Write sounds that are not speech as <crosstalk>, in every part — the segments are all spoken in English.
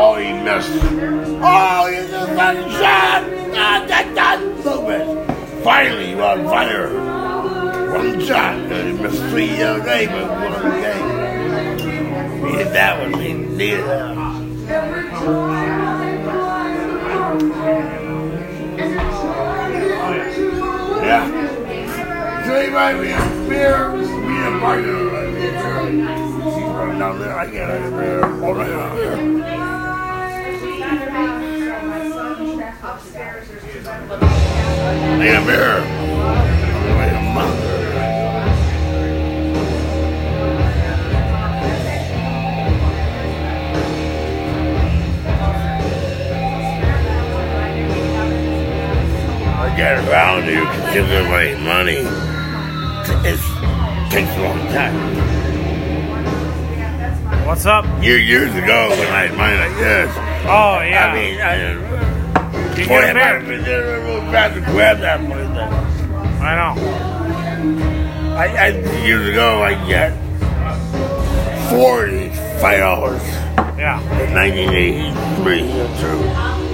Oh, he missed. Oh, he's a fucking shot. Ah, that, that, Lopez. Finally, he on fire. One shot. He missed three the other day, one game. He that one. He needed that. Yeah. So anybody, we have beer. We have partner. She's running down there. I can't a beer. I got a beer. Wait a. I get around you consider my money. It takes a long time. What's up? Year, years ago when I had money like this, Oh yeah. I mean, I, you boy, get a if I had beer. I would to grab that money. Then. I know. I, I years ago I got forty five dollars Yeah. in nineteen eighty three or two.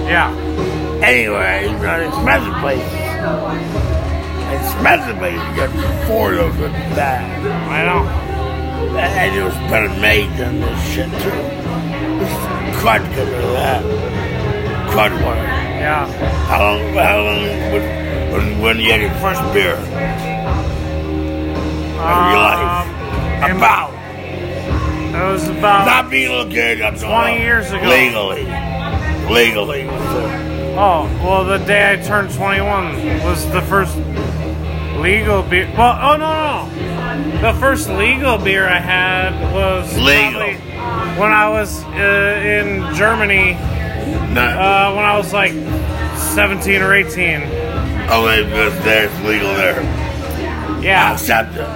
Yeah. Anyway, it's an expensive place. Expensive place. You got four of those with that. I know. And it was better made than this shit too. This crud because of that. Crud water. Yeah. How long? How long? When, when, you had your first beer? Of your life? Um, About. It was about. Not being a kid. I'm 20 years ago. Legally. Legally. Oh well, the day I turned 21 was the first legal beer. Well, oh no, no, the first legal beer I had was Legal. when I was uh, in Germany. Uh, when I was like 17 or 18. only because there's legal there. Yeah. Accept it.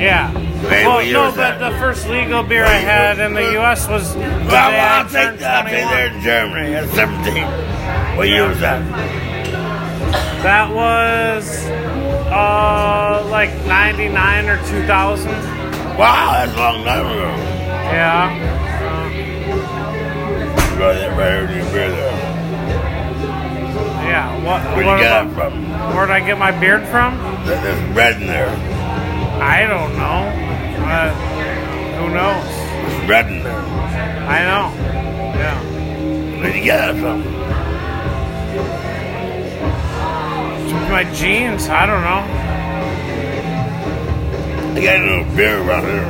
Yeah. Well, no, but that? the first legal beer I had in the U.S. was the Well, I'll take that. 21. there in Germany at 17. What year was that? That was uh like 99 or 2000. Wow, that's a long time ago. Yeah. Got that right your beer there. Yeah. What? Where'd what you get it from? Where'd I get my beard from? There- There's red in there. I don't know. Uh, who knows? There's red in there. I know. Yeah. Where'd you get it from? My jeans. I don't know. I got a little beer around here.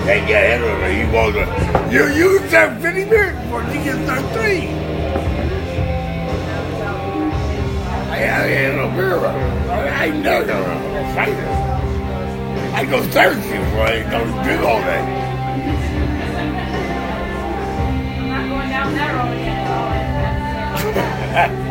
Man, can't get ahead of me. He walks up. You you that 50 beers before you get served three. I got a little beer around here. I I never go around. I'm. I go thirsty before I go drink all day. I'm not going down that road. <laughs>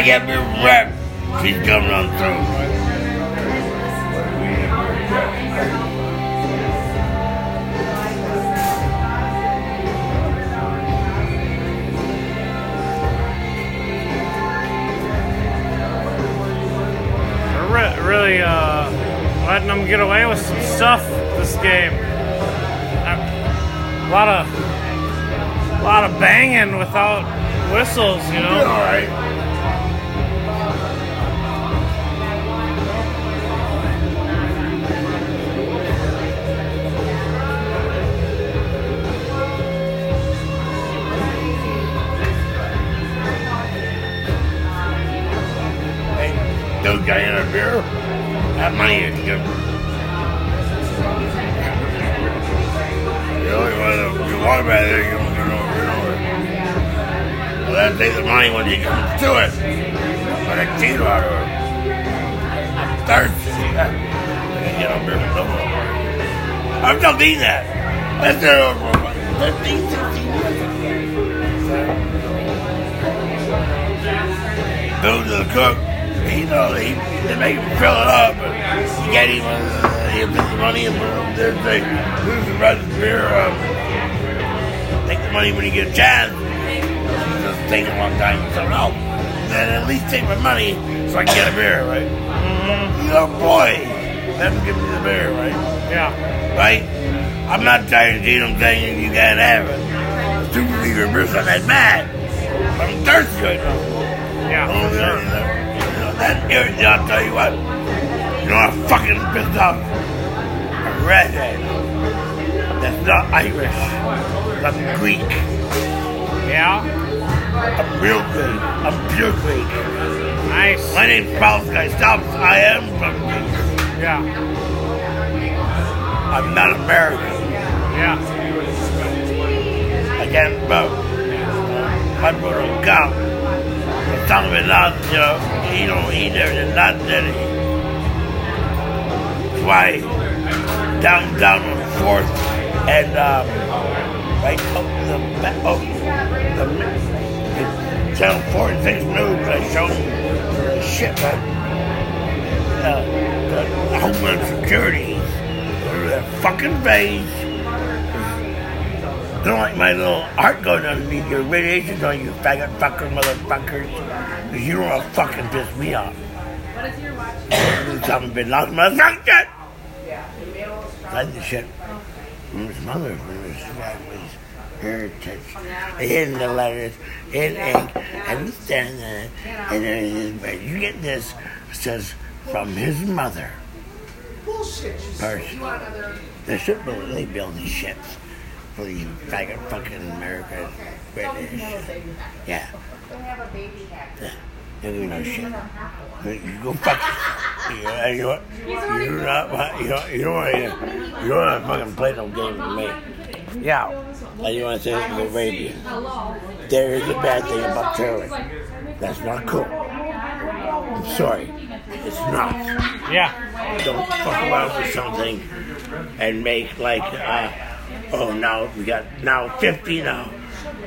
I got me rep. She's coming on through. Re- really uh, letting them get away with some stuff this game. A lot of, a lot of banging without whistles, you All know. right. In a beer. That money is good. You to, you want about it, you don't get over it over. Well, that takes the money when he comes to it. But I cheat out of it. I'm thirsty. I get up here somewhere. I'm still eating that. That's there over like 15, 16 years. Go to the cook. He know he they make him fill it up, you can't even uh, he put the money and put it up there. and Say, "Who's the rest of the beer?" Um, take the money when you get a chance. It doesn't take a long time. So no, then at least take my money so I can get a beer, right? Your boy, him give me the beer, right? Yeah. Right? I'm not trying to cheat, I'm saying you can't have it. Two liter beer's not that bad. I'm thirsty right now. Yeah. Oh, For that irritates, I'll tell you what. You know, I'm fucking pissed off. A redhead. That's not Irish. I'm Greek. Yeah. I'm real Greek. I'm pure Greek. Nice. My name's Paul Stops. I am from Greece. Yeah. I'm not American. Yeah. I can't vote. My brother will come. Of it not, you know, he don't there, they're did he? That's why down, down on Fourth and, um, right up the, ba- oh, the, the Channel 4 and 6 News, I show the shit, right? Uh, the Homeland Security, their fucking face, don't like my little art going underneath your radiation on you faggot fucker motherfuckers. Because you don't want to fucking piss me off. What is your watch? You haven't been lost motherfucker. That's the shit. From his mother, from his family's heritage. In the letters, in ink, and the standard, and then his bed. You get this, it says, from his mother. Bullshit. Person. They should build, they build these ships these faggot fucking American British. Yeah. Yeah. They do no shit. You go fuck. You know, you know? You do not want. You don't. You don't want to. You don't want to fucking play no game with me. Yeah. I just want to say to Arabia. There is a bad thing about terrorism. That's not cool. I'm sorry. It's not Yeah. don't fuck around with something and make like uh, oh now we got now 50 now.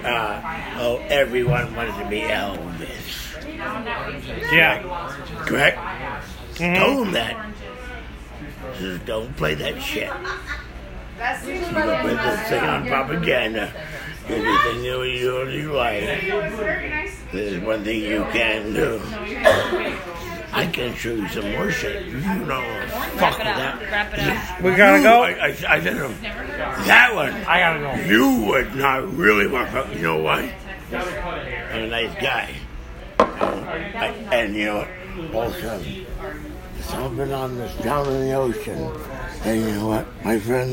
Uh, oh everyone wants to be Elvis. Yeah. correct? Tell them that. Just don't play that shit. You go play this thing on propaganda. Everything you you you like. Very there's one thing you can do I can show you some more shit. You know, fuck with that. Wrap it up. We gotta You- go. I, I, I said to him, that one. I gotta go. You would not really want to. You know why? I'm a nice guy. And, I, and you know what? All of a sudden, something on this down in the ocean. And you know what, my friend?